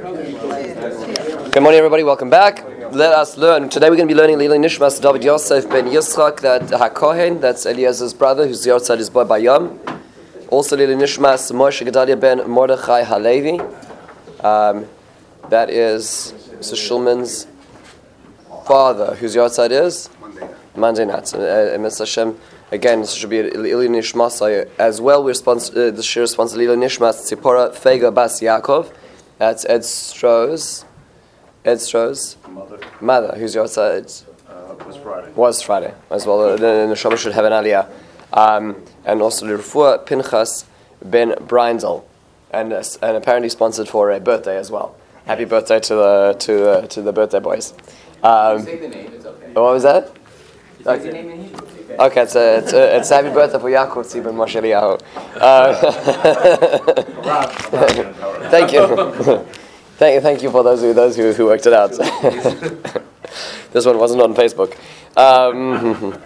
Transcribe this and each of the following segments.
Good morning, everybody. Welcome back. Let us learn. Today we're going to be learning Lili Nishmas David Yosef ben Yitzchak, that Hakohen, that's Eliezer's brother, whose Yortzad is boy by Yom. Also Lili Nishmas Moshe Gedalia ben Mordechai Halevi. Um, that is Mr. Shulman's father, whose Yortzad is Monday night. And, uh, Mr. Hashem, again, this should be Lili Nishmas as well. We're sponsor, uh, the shir sponsor Lili Nishmas Tzipora Fega Bas Yaakov. That's Ed Stroh's, Ed Stroh's Mother mother, who's your side. uh, was Friday. Was Friday as well. Uh, The the Neshama should have an aliyah. Um, and also the Rafua Pinchas ben Brindel. And, uh, and apparently sponsored for a birthday as well. Happy birthday to the, to, uh, to the birthday boys. Um, Say the name, it's okay. what was that? Say the name in Hebrew, okay. It's a, it's a, it's a happy birthday for Yaakov Tzibin Moshe Eliyahu. Uh, thank you. thank you, thank you for those who, those who, who worked it out. this one wasn't on Facebook. Um,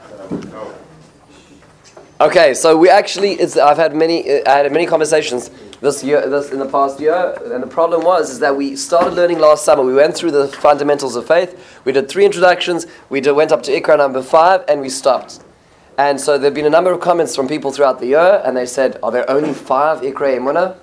okay, so we actually, it's, I've had many, I had many conversations this year, this in the past year, and the problem was is that we started learning last summer. We went through the fundamentals of faith. We did three introductions. We did, went up to Ikra number five, and we stopped. And so there have been a number of comments from people throughout the year, and they said, "Are there only five Ikra Emunah?"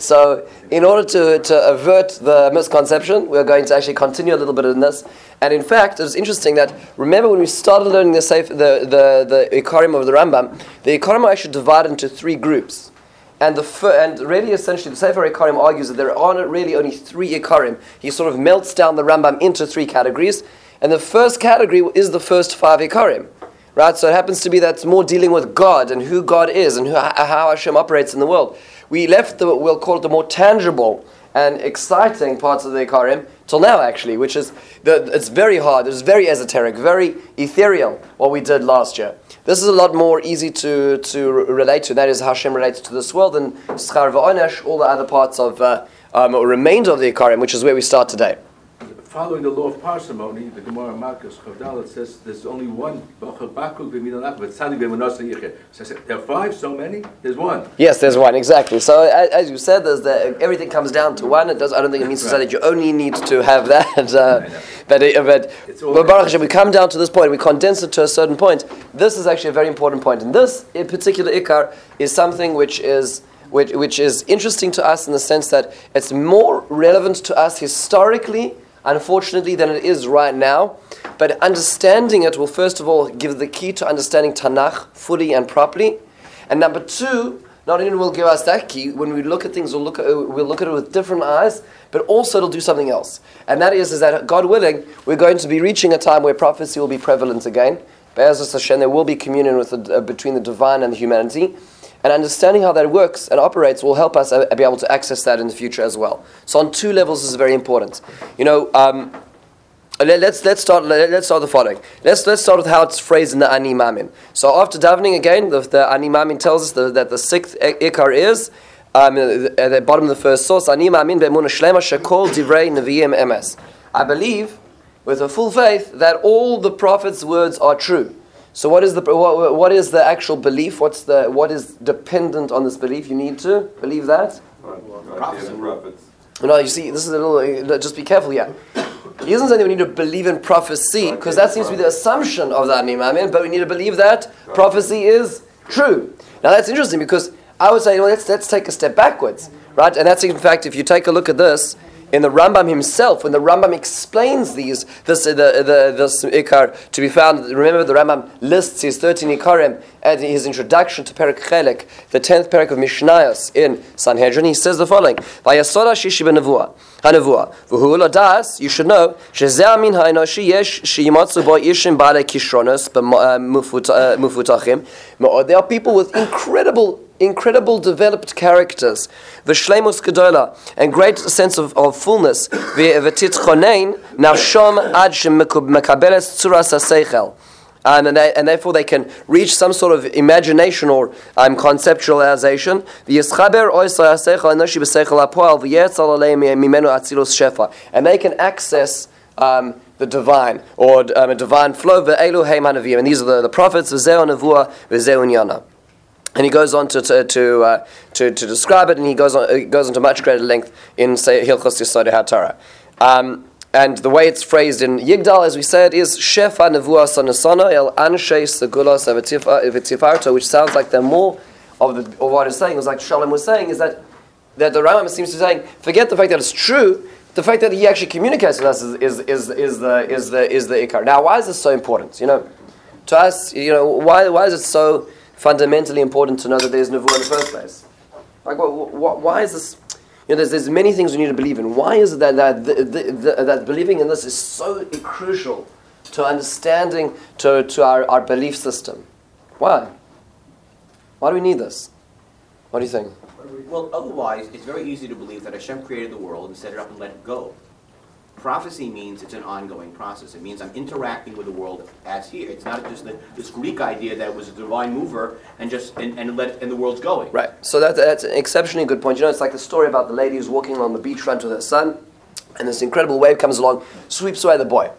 so, in order to, to avert the misconception, we're going to actually continue a little bit in this. And in fact, it's interesting that remember when we started learning the safe, the the the Ikarim of the Rambam, the Ikarim are actually divided into three groups. And the fir- and really essentially the Sefer Ikarim argues that there are really only three Ikarim. He sort of melts down the Rambam into three categories. And the first category is the first five Ikarim. Right? So it happens to be that's more dealing with God and who God is and who, how Hashem operates in the world. We left the, we'll call it the more tangible and exciting parts of the Ikarim till now actually, which is, the, it's very hard, it's very esoteric, very ethereal, what we did last year. This is a lot more easy to, to relate to. That is how Hashem relates to this world and Schar Va'onesh, all the other parts of, uh, um, remainder of the Ikarim, which is where we start today. Following the law of parsimony, the Gemara Makkos Chavdal, says there's only one. Baruch Bakul b'minalach v'tzadik b'manasa yicheh. So I said, there are five, so many? There's one. Yes, there's one exactly. So as you said, there's the, everything comes down to one. It does. I don't think it means to say that you only need to have that. Uh, but it, but, Baruch Hashem, we come down to this point. We condense it to a certain point. This is actually a very important point. point, and this in particular ikar is something which is. Which, which is interesting to us in the sense that it's more relevant to us historically, unfortunately, than it is right now. But understanding it will first of all give the key to understanding Tanakh fully and properly. And number two, not only will give us that key, when we look at things, we'll look at, we'll look at it with different eyes, but also it'll do something else. And that is, is that God willing, we're going to be reaching a time where prophecy will be prevalent again. Be'ezus Hashem, there will be communion with the, uh, between the divine and the humanity. And understanding how that works and operates will help us uh, be able to access that in the future as well. So on two levels, this is very important. You know, um, let- Let's let's start let- let's start the following. Let's let's start with how it's phrased in the Ani Mamin. So after davening again, the, the Ani Mamin tells us the, that the sixth ikar is um, at the bottom of the first source. Shlema emes. I believe with a full faith that all the prophets' words are true. So what is the what, what is the actual belief? What's the what is dependent on this belief? You need to believe that. Prophets. No, you see, this is a little. uh, Just be careful here. He doesn't say that we need to believe in prophecy because that seems to be the assumption of that Imamin, but we need to believe that prophecy is true. Now that's interesting because I would say, well, let's let's take a step backwards, right? And that's in fact, if you take a look at this in the Rambam himself, when the Rambam explains these, this, the, the, this Ikar to be found, remember the Rambam lists his 13 Ikarim at his introduction to Perak Chelek, the 10th Perak of Mishnayos in Sanhedrin. He says the following, you should know, uh, uh, there are people with incredible incredible developed characters, the v'shleimus gedola, and great sense of, of fullness, v'titchonein nafshom ad shemekabeles tzuras haseichel. And, and, they, and therefore they can reach some sort of imagination or um, conceptualization. And they can access um, the divine, or um, a divine flow. And these are the, the prophets, And he goes on to to to, uh, to, to describe it, and he goes on goes into much greater length in say Hilchos Yesodei HaTorah. Um, and the way it's phrased in Yigdal, as we said, is Shefa Nevuah Sanasana El Anshe Segulas Evitzifarto, which sounds like they're more of, the, of what it's saying. It's like Shalom was saying, is that, that the Rambam seems to be saying, forget the fact that it's true, the fact that he actually communicates with us is, is, is, is, the, is, the, is the Ikar. Now, why is this so important? You know, to us, you know, why, why is it so fundamentally important to know that there's Nevuah in the first place? Like, what, what, why is this? You know, there's, there's many things we need to believe in. Why is it that, that, the, the, the, that believing in this is so crucial to understanding, to, to our, our belief system? Why? Why do we need this? What do you think? Well, otherwise, it's very easy to believe that Hashem created the world and set it up and let it go. Prophecy means it's an ongoing process. It means I'm interacting with the world as here. It's not just the, this Greek idea that was a divine mover and just and, and let and the world's going. Right. So that, that's an exceptionally good point. You know, it's like the story about the lady who's walking along the beachfront with her son, and this incredible wave comes along, sweeps away the boy.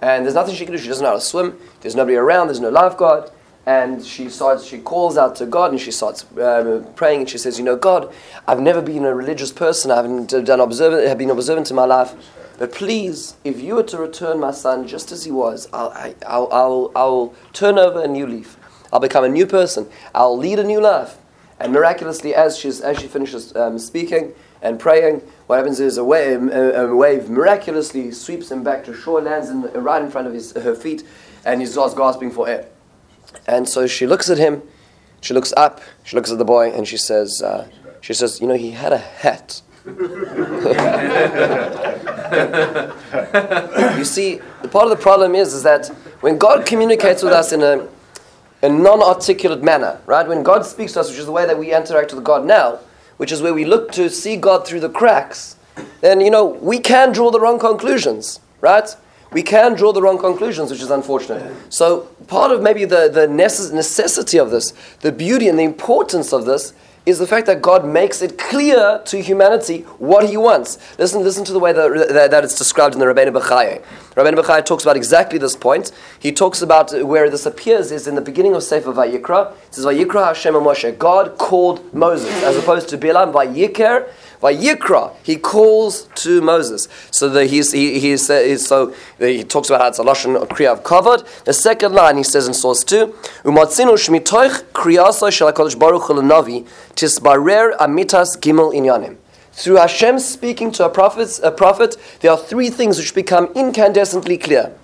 And there's nothing she can do. She doesn't know how to swim. There's nobody around. There's no lifeguard. And she starts. She calls out to God and she starts um, praying. And she says, "You know, God, I've never been a religious person. I haven't done observant. Have been observant in my life. But please, if you were to return my son just as he was, I'll, I, I'll, I'll, I'll turn over a new leaf. I'll become a new person. I'll lead a new life." And miraculously, as she's as she finishes um, speaking and praying, what happens is a wave, a, a wave miraculously sweeps him back to shore, lands in, right in front of his, her feet, and he starts gasping for air. And so she looks at him, she looks up, she looks at the boy, and she says, uh, she says, you know, he had a hat. you see, the part of the problem is, is that when God communicates with us in a, a non-articulate manner, right? When God speaks to us, which is the way that we interact with God now, which is where we look to see God through the cracks, then you know we can draw the wrong conclusions, right? We can draw the wrong conclusions, which is unfortunate. So part of maybe the, the necess- necessity of this, the beauty and the importance of this, is the fact that God makes it clear to humanity what He wants. Listen, listen to the way that, that, that it's described in the Rabbeinu Bechaye. Rabbeinu Bechaye talks about exactly this point. He talks about where this appears is in the beginning of Sefer Vayikra. It says Vayikra Hashem Moshe. God called Moses, as opposed to Bilam Vayikr. Vayikra, he calls to Moses. So the, he's, he, he's, uh, so he talks about how it's a lashon of covered. The second line he says in source two, umatzinu shmitoich kriyasa shel Hakadosh Baruch Hu lenavi tisbarer amitas gimel inyanim. Through Hashem speaking to a prophet, a prophet, there are three things which become incandescently clear.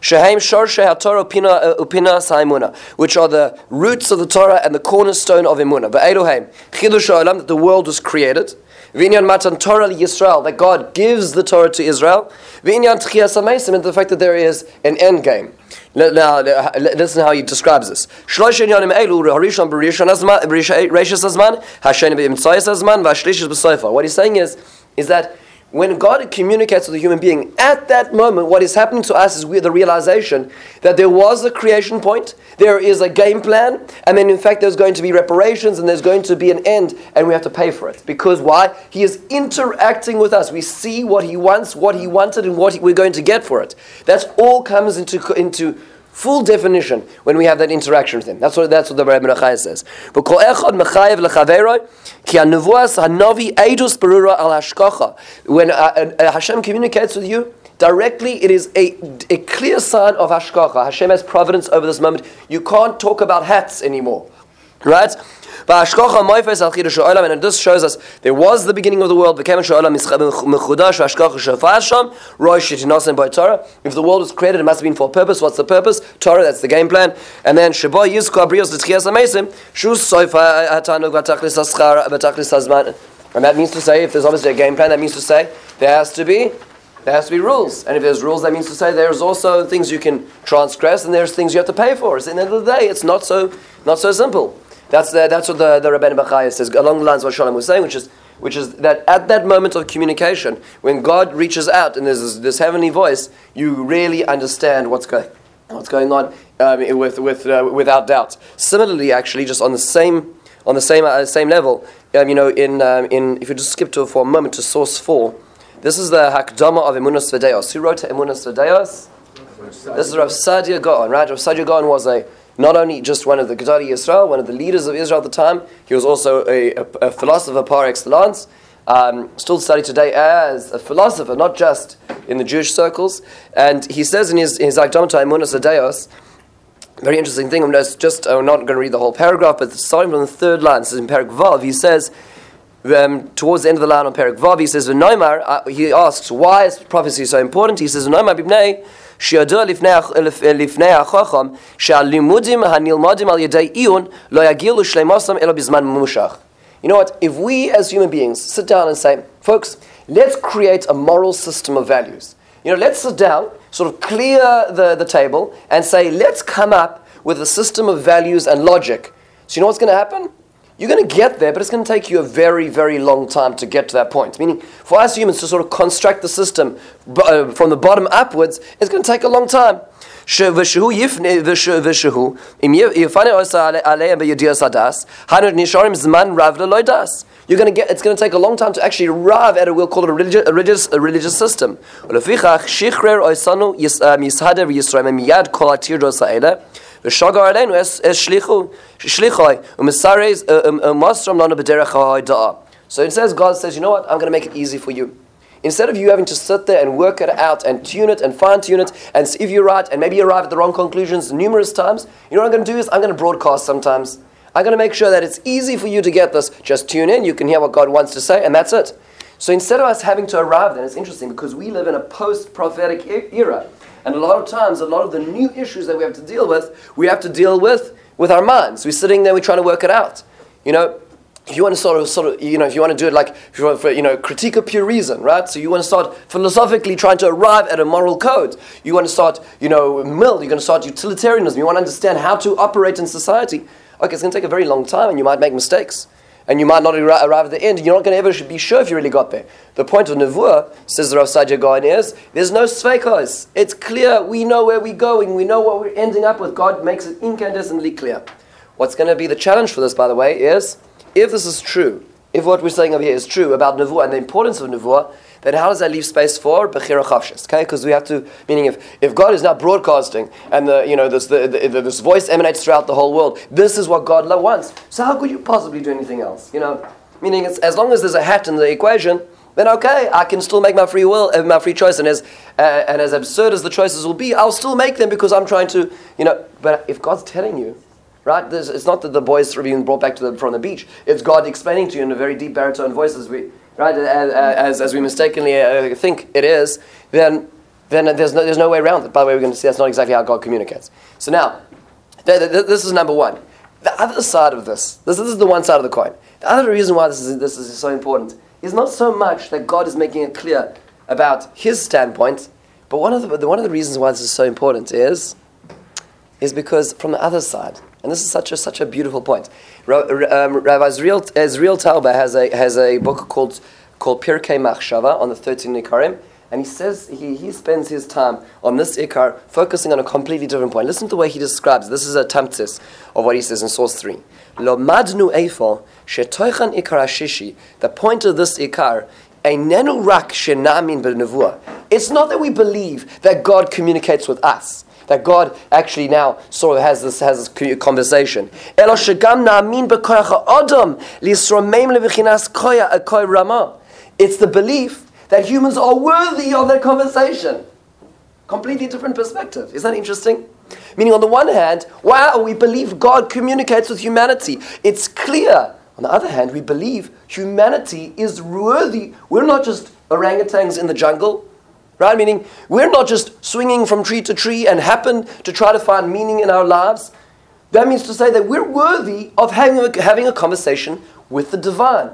Shehem Shorshe HaTorah Upina Upina Saimuna, which are the roots of the Torah and the cornerstone of Emunah. But Elohim, Chidush Olam, that the world was created. Vinyan Matan Torah Yisrael, that God gives the Torah to Israel. Vinyan Tchias Amesim, and the fact that there is an end game. Now, listen how he describes this. Shlosh Inyanim Elu, Harishon Berishon Azman, Rishas Azman, B'Imtzayis Azman. What he's saying is, is that when God communicates to the human being, at that moment, what is happening to us is we the realization that there was a creation point, there is a game plan, and then in fact there's going to be reparations and there's going to be an end, and we have to pay for it. Because why? He is interacting with us. We see what he wants, what he wanted, and what he, we're going to get for it. That all comes into, into full definition when we have that interaction with him. That's what that's what the Rebbe Menachai says. When uh, uh, Hashem communicates with you directly, it is a, a clear sign of Hashgacha. Hashem has providence over this moment. You can't talk about hats anymore. Right? And this shows us there was the beginning of the world. If the world was created, it must have been for a purpose. What's the purpose? Torah, that's the game plan. And then and that means to say, if there's obviously a game plan, that means to say there has to be there has to be rules. And if there's rules, that means to say there's also things you can transgress and there's things you have to pay for. So at the end of the day, it's not so not so simple. That's, the, that's what the, the Rebbeinu Bachaya says, along the lines of what Shalom was saying, which is, which is that at that moment of communication, when God reaches out and there's this, this heavenly voice, you really understand what's going, what's going on um, with, with, uh, without doubt. Similarly, actually, just on the same, on the same, uh, same level, um, you know, in, um, in, if you just skip to for a moment to source 4, this is the Hakdama of Emunas Vedeos. Who wrote Emunas Vedeos? This is Rav Saadia Gaon, right? Rav Saadia Gaon was a not only just one of the Gedali Israel, one of the leaders of Israel at the time, he was also a, a, a philosopher par excellence. Um, still studied today as a philosopher, not just in the Jewish circles. And he says in his, his Akdamata Imunas Adeos, very interesting thing. I'm just, I'm not going to read the whole paragraph, but starting from the third line, this is in Perak Vav, he says, um, towards the end of the line on Perak Vav, he says, V'noimar, uh, he asks, why is prophecy so important? He says, V'noimar b'bnei, שידוע לפני החכם שהלימודים הנלמדים על ידי עיון לא יגילו שלמוסם אלא בזמן ממושך. You know what? If we as human beings sit down and say, folks, let's create a moral system of values. You know, let's sit down, sort of clear the, the table, and say, let's come up with a system of values and logic. So you know what's going to happen? You're going to get there, but it's going to take you a very, very long time to get to that point. Meaning, for us humans to sort of construct the system uh, from the bottom upwards, it's going to take a long time. ושהוא יפנה, ושהוא, אם יפנה עושה עליהם בידיעות הדס, הנו נשארים זמן רב ללא דס. You're going to get, it's going to take a long time to actually arrive at a, we'll call it a religious, a religious, a religious system. ולפיכך, שחרר אויסנו יסהדר וישראל מיד כל התירדוס האלה, Es shlichu uh, um, uh, lana. So it says, God says, you know what? I'm going to make it easy for you. Instead of you having to sit there and work it out and tune it and fine tune it and see if you're right and maybe arrive at the wrong conclusions numerous times, you know what I'm going to do is I'm going to broadcast sometimes. I'm going to make sure that it's easy for you to get this. Just tune in, you can hear what God wants to say, and that's it. So instead of us having to arrive, then it's interesting because we live in a post prophetic era. And a lot of times, a lot of the new issues that we have to deal with, we have to deal with with our minds. We're sitting there, we're trying to work it out. You know, if you want to sort of, sort of, you know, if you want to do it like, if you want for, you know, critique of pure reason, right? So you want to start philosophically trying to arrive at a moral code. You want to start, you know, mill. You're going to start utilitarianism. You want to understand how to operate in society. Okay, it's going to take a very long time, and you might make mistakes, and you might not arrive at the end. You're not going to ever be sure if you really got there. The point of nevuah, says the Rav Saadia Gaon, is there's no sveikos. It's clear. We know where we're going. We know what we're ending up with. God makes it incandescently clear. What's going to be the challenge for this, by the way, is if this is true, if what we're saying over here is true about nevuah and the importance of nevuah, then how does that leave space for bechira chofshis? Okay, because we have to. Meaning, if, if God is now broadcasting and the you know this the, the, this voice emanates throughout the whole world, this is what God wants. So how could you possibly do anything else? You know, meaning as long as there's a hat in the equation, then okay, I can still make my free will, uh, my free choice, and as uh, and as absurd as the choices will be, I'll still make them because I'm trying to, you know. But if God's telling you right? It's not that the boys are being brought back the, from the beach. It's God explaining to you in a very deep baritone voice, as we, right, as, as, we mistakenly uh, think it is. Then, then there's no, there's no way around it. By the way, we're going to see that's not exactly how God communicates. So now, th- th- this is number one. The other side of this, this, this is the one side of the coin. The other reason why this is, this is so important is not so much that God is making it clear about His standpoint, but one of the, one of the reasons why this is so important is, is because from the other side, and this is such a, such a beautiful point. Um, Rabbi Israel, Israel Tauba has a, has a book called, called Pirkei Machshava on the 13 Ikarim, and he says he, he spends his time on this Ikar focusing on a completely different point. Listen to the way he describes. This is a tamtzis of what he says in source 3. Lo madnu eifo shetoichan ikar ashishi. The point of this Ikar. It's not that we believe that God communicates with us that God actually now sort of has this has this conversation. Eh, it's the belief that humans are worthy of that conversation. Completely different perspective. Isn't that interesting? Meaning, on the one hand, wow, we believe God communicates with humanity. It's clear. On the other hand, we believe humanity is worthy. We're not just orangutans in the jungle. Right? Meaning, we're not just swinging from tree to tree and happen to try to find meaning in our lives. That means to say that we're worthy of having a, having a conversation with the divine.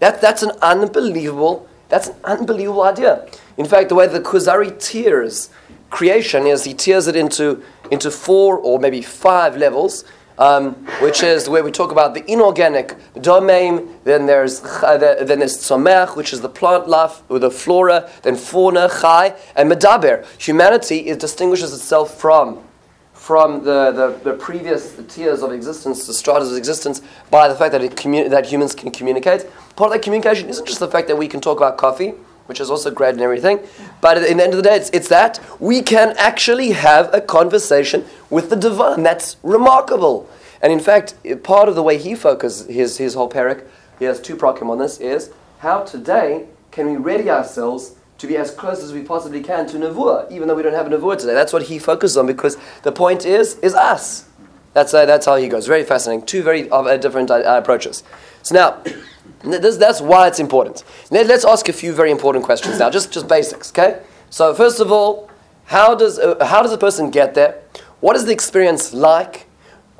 That, that's an unbelievable, that's an unbelievable idea. In fact, the way the Kuzari tears creation is he tears it into, into four or maybe five levels um, which is where we talk about the inorganic domain. Then there's then there's tzomech, which is the plant life, or the flora. Then fauna, chai, and medaber. Humanity it distinguishes itself from from the, the, the previous tiers of existence, the stratas of existence, by the fact that, it commu- that humans can communicate. Part of that communication isn't just the fact that we can talk about coffee which is also great and everything. But at the end of the day, it's, it's that we can actually have a conversation with the divine. That's remarkable. And in fact, part of the way he focuses his, his whole parak, he has two prokim on this, is how today can we ready ourselves to be as close as we possibly can to Nevuah, even though we don't have a Nevuah today. That's what he focuses on because the point is, is us. That's, uh, that's how he goes. Very fascinating. Two very uh, different uh, approaches. So now, this, that's why it's important. Let, us ask a few very important questions now, just, just basics, okay? So first of all, how does, uh, how does a person get there? What is the experience like?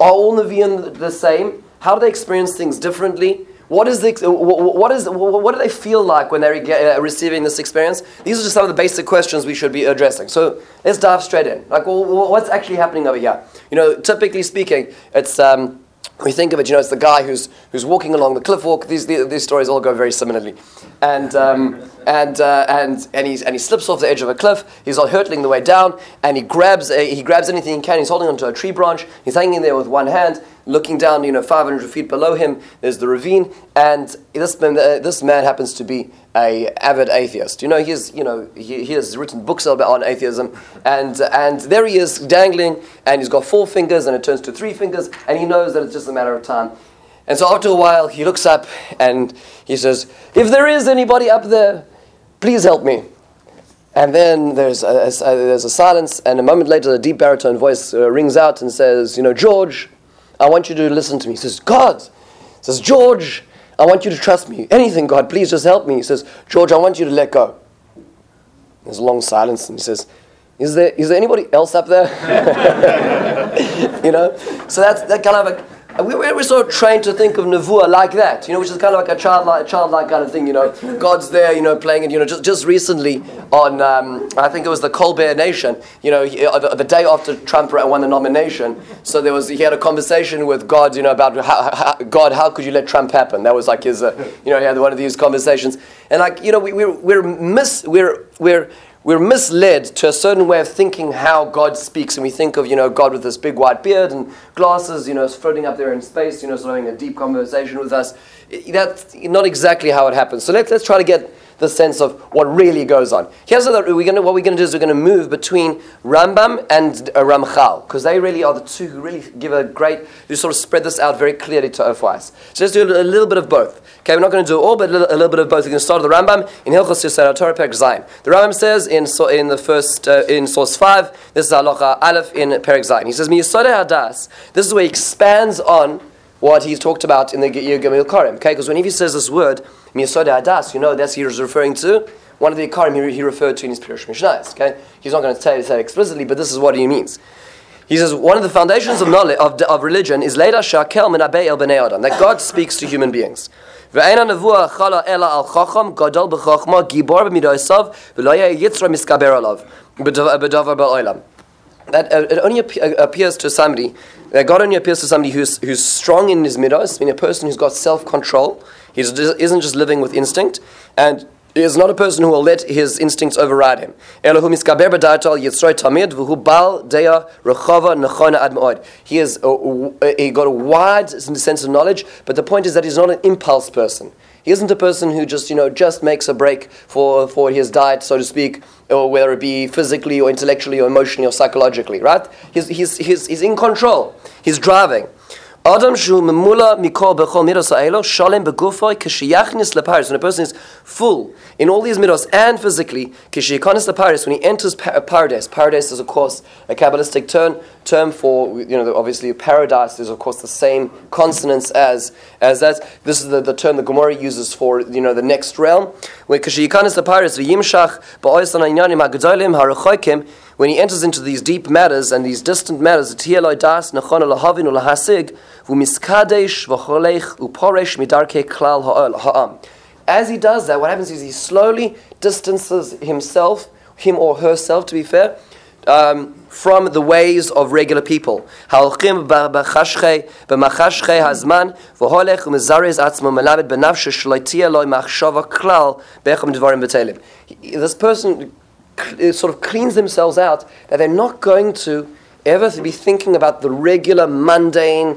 Are all Nevi'im the same? How do they experience things differently? What is the, what is what do they feel like when they're uh, receiving this experience? These are just some of the basic questions we should be addressing. So let's dive straight in. Like, well, what's actually happening over here? You know, typically speaking, it's um, we think of it, you know, it's the guy who's, who's walking along the cliff walk. These, these, these stories all go very similarly. And, um, and, uh, and, and, he's, and he slips off the edge of a cliff. He's all hurtling the way down, and he grabs, a, he grabs anything he can. He's holding onto a tree branch. He's hanging there with one hand, looking down, you know, 500 feet below him. There's the ravine, and this man, uh, this man happens to be a avid atheist. You know, he's, you know, he, he has written books on atheism, and, and there he is dangling, and he's got four fingers, and it turns to three fingers, and he knows that it's just a matter of time. And so after a while, he looks up and he says, If there is anybody up there, please help me. And then there's a, a, there's a silence, and a moment later, a deep baritone voice uh, rings out and says, You know, George, I want you to listen to me. He says, God. He says, George, I want you to trust me. Anything, God, please just help me. He says, George, I want you to let go. There's a long silence, and he says, Is there, is there anybody else up there? you know? So that's that kind of a we, we're sort of trained to think of Nevuah like that, you know, which is kind of like a childlike, childlike kind of thing, you know. God's there, you know, playing it, you know. Just, just recently on, um, I think it was the Colbert Nation, you know, uh, the, the, day after Trump won the nomination, so there was, he had a conversation with God, you know, about how, how, God, how could you let Trump happen? That was like his, uh, you know, he had one of these conversations. And like, you know, we, we're, we're, miss, we're, we're, we're misled to a certain way of thinking how God speaks, and we think of you know God with this big white beard and glasses, you know, floating up there in space, you know, sort of having a deep conversation with us. That's not exactly how it happens. So let's let's try to get the sense of what really goes on. Here's what we're going to, what we're going to do is we're going to move between Rambam and uh, Ramchal, because they really are the two who really give a great, who sort of spread this out very clearly to us. So let's do a, a, little bit of both. Okay, we're not going to do all, but a little, a little bit of both. We're going to start with the Rambam in Hilchos Yesodei HaTorah Perek Zayin. The Rambam says in, so, in the first, uh, in source 5, this is Halacha Aleph in Perek Zayin. He says, Miyasodeh Hadas, this is where he expands on what he's talked about in the Yigam Karim. Okay, because whenever he says this word, Miyasod Adas, you know that's he was referring to one of the Karim he, he referred to in his Pirush Mishnayos. Okay, he's not going to say, say it explicitly, but this is what he means. He says one of the foundations of knowledge of, of religion is Leida Shakel min el bnei Adam that God speaks to human beings. ואין הנבואה חלה אלא על חכם גדול בחוכמה גיבור במידעיו ולא יהיה יצר מסקבר עליו בדבר בעולם that uh, it only uh, appears to somebody, that God only appears to somebody who's, who's strong in his midos, meaning a person who's got self control. He isn't just living with instinct, and is not a person who will let his instincts override him. He a, he got a wide sense of knowledge, but the point is that he's not an impulse person. He isn't a person who just, you know, just makes a break for, for his diet, so to speak, or whether it be physically or intellectually or emotionally or psychologically, right? He's, he's, he's, he's in control. He's driving. Adam shu memula mikol bechol midos ha'elo shalem begufoy kishiyachnis leparis. When a person is full in all these midos and physically, kishiyachnis leparis, when he enters paradise, paradise is of course a Kabbalistic term, term for, you know, obviously paradise is of course the same consonants as, as that. This is the, the term the Gemara uses for, you know, the next realm. When kishiyachnis leparis v'yimshach ba'oisan ha'inyanim ha'gedolim ha'rechoikim, when he enters into these deep matters and these distant matters, as he does, that, what happens is he slowly distances himself, him or herself, to be fair, um, from the ways of regular people. This person sort of cleans themselves out, that they're not going to ever be thinking about the regular, mundane,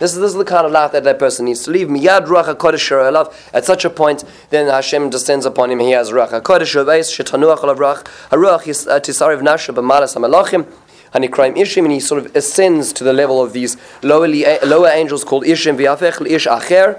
This is, this is the kind of life that that person needs to live. Miyad ruach hakodesh elav. At such a point, then Hashem descends upon him. He has ruach hakodesh reveis shetanuach alav ruach haruach uh, tisarev nasha b'malas hamalachim. Hanikraim Ishim, and he sort of ascends to the level of these lowerly, lower angels called Ishim v'yafech ish acher.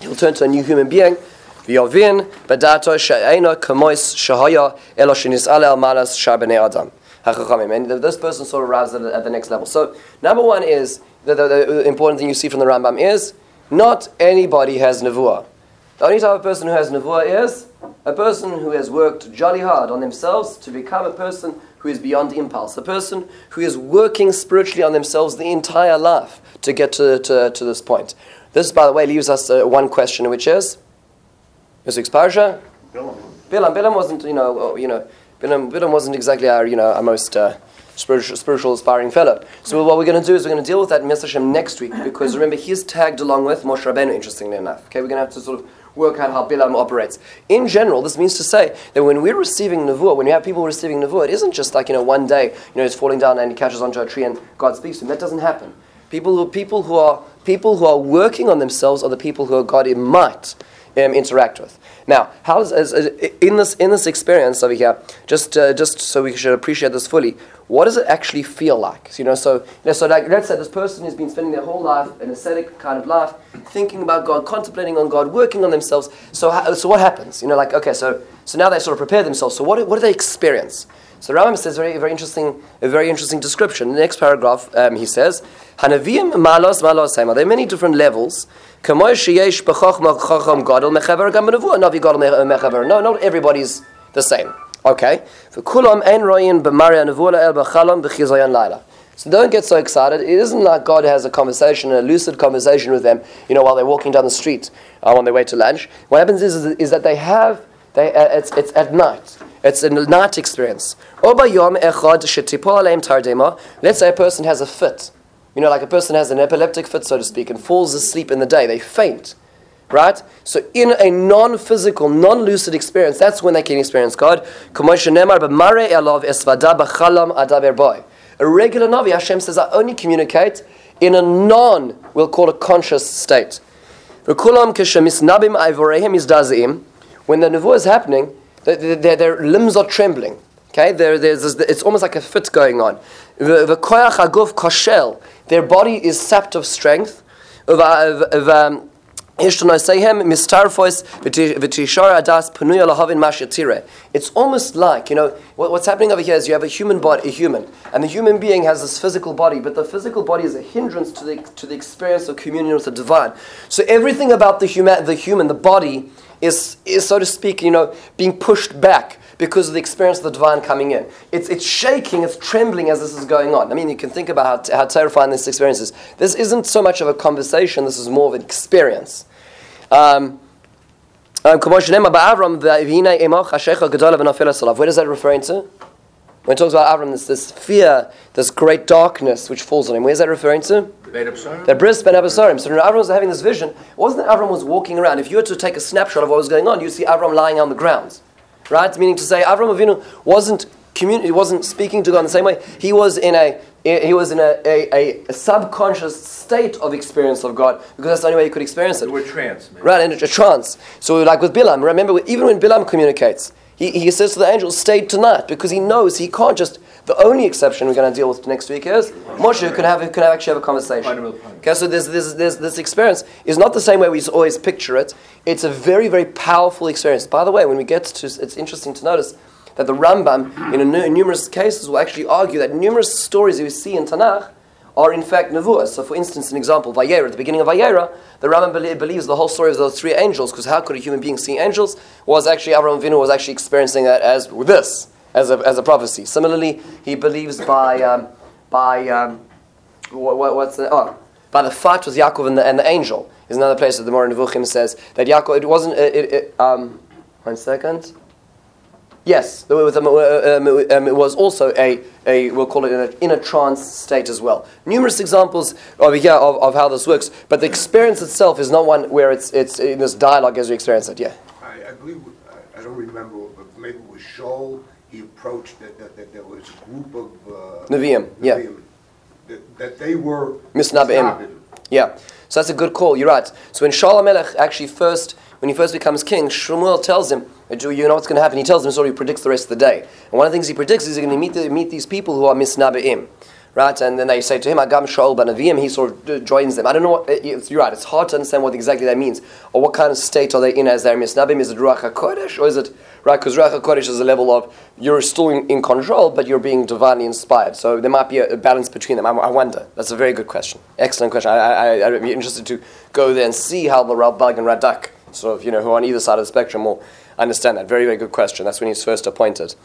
He'll turn to a new human being. V'yovin b'dato she'eino kamois shahaya elo shenis'ale al malas shar adam. And this person sort of arrives at, at the next level. So, number one is the, the, the important thing you see from the Rambam is not anybody has nevuah. The only type of person who has nevuah is a person who has worked jolly hard on themselves to become a person who is beyond impulse, a person who is working spiritually on themselves the entire life to get to, to, to this point. This, by the way, leaves us uh, one question, which is week's parsha. Bilam. Bilam Bilam wasn't, you know, uh, you know, Bilam, Bilam wasn't exactly our, you know, our most uh, spiritual, spiritual, aspiring fellow. So what we're going to do is we're going to deal with that Mr. Next week because remember he's tagged along with Moshe Rabbeinu. Interestingly enough, okay, we're going to have to sort of work out how Bilam operates. In general, this means to say that when we're receiving nevuah, when you have people receiving nevuah, it isn't just like you know one day, you know, he's falling down and he catches onto a tree and God speaks to him. That doesn't happen. People who people who are people who are working on themselves are the people who are God in might um, interact with. Now, how is, is, in this in this experience over here? Just uh, just so we should appreciate this fully. What does it actually feel like? So, you know, so so like let's say this person has been spending their whole life an ascetic kind of life, thinking about God, contemplating on God, working on themselves. So so what happens? You know, like okay, so so now they sort of prepare themselves. So what what do they experience? So Rambam says very very interesting a very interesting description. In the next paragraph, um, he says, "Hanavim malos malos There are many different levels. Mechaver. No, not everybody's the same. Okay. So don't get so excited. It isn't like God has a conversation, a lucid conversation with them, you know, while they're walking down the street uh, on their way to lunch. What happens is, is, is that they have, they, uh, it's, it's at night. It's a night experience. Let's say a person has a fit. You know, like a person has an epileptic fit, so to speak, and falls asleep in the day. They faint. Right? So in a non-physical, non-lucid experience, that's when they can experience God. A regular Navi, Hashem says, I only communicate in a non, we'll call it conscious state. When the nevuah is happening, their, their, their limbs are trembling. Okay, there, there's, it's almost like a fit going on. The koyach haguf koshel, their body is sapped of strength. Um. It's almost like you know what, what's happening over here is you have a human body, a human, and the human being has this physical body, but the physical body is a hindrance to the to the experience of communion with the divine. So everything about the human, the human, the body is, is, so to speak, you know, being pushed back because of the experience of the divine coming in. It's, it's shaking, it's trembling as this is going on. I mean, you can think about how, how terrifying this experience is. This isn't so much of a conversation, this is more of an experience. Um, um where is that referring to? When it talks about Avram, this, this fear, this great darkness which falls on him, where is that referring to? The bris bein HaBesarim. So when Avram was having this vision, it wasn't that Avram was walking around. If you were to take a snapshot of what was going on, you'd see Avram lying on the ground. Right? Meaning to say, Avram Avinu wasn't communi- wasn't speaking to God in the same way. He was in a he was in a, a, a subconscious state of experience of God because that's the only way he could experience it. Word trance, man. Right, in a, trance. So, like with Bilam, remember, even when Bilam communicates, he, he says to the angels, stay tonight, because he knows he can't just. The only exception we're going to deal with next week is Moshe, who can, have, can have actually have a conversation. Okay, so this, this, this, this experience is not the same way we always picture it. It's a very, very powerful experience. By the way, when we get to, it's interesting to notice that the Rambam, in, a, in numerous cases, will actually argue that numerous stories that we see in Tanakh are in fact nevuahs. So, for instance, an example, Vayera, at the beginning of Vayera, the Rambam belie- believes the whole story of those three angels, because how could a human being see angels? Was actually, Avraham Avinu was actually experiencing that as with this, as a, as a prophecy. Similarly, he believes by, um, by um, what, what, what's the, oh, by the fight with Yaakov and the, and the angel. There's another place that the Moreh Nevuchim says that Yaakov, it wasn't, it, it, it, um, one second. Yes, there was, um, um, um, it was also a, a we'll call it in a, in a trance state as well. Numerous examples over here of, of how this works, but the experience itself is not one where it's, it's in this dialogue as we experience it. Yeah. I, I believe, I, I don't remember, but maybe it was Shaul, he approached that, that, that there was a group of, uh. Nevi'im, yeah. That, that they were. Misnabim. Misnabim. Yeah. So that's a good call. You're right. So when Shaul HaMelech actually first, when he first becomes king, Shmuel tells him, "Do you know what's going to happen?" He tells him, so he predicts the rest of the day. And one of the things he predicts is he's going to meet, the, meet these people who are misnabeim. Right, and then they say to him, "Agam Shaul Banavim." He sort of joins them. I don't know. What, you're right. It's hard to understand what exactly that means, or what kind of state are they in as they're misnabim. Is it ruach hakodesh, or is it right? Because ruach hakodesh is a level of you're still in, in, control, but you're being divinely inspired. So there might be a, a balance between them. I, I, wonder. That's a very good question. Excellent question. I, I, would be interested to go there and see how the Ralbag and Radak, sort of, you know, who are on either side of the spectrum, will understand that. Very, very good question. That's when he's first appointed.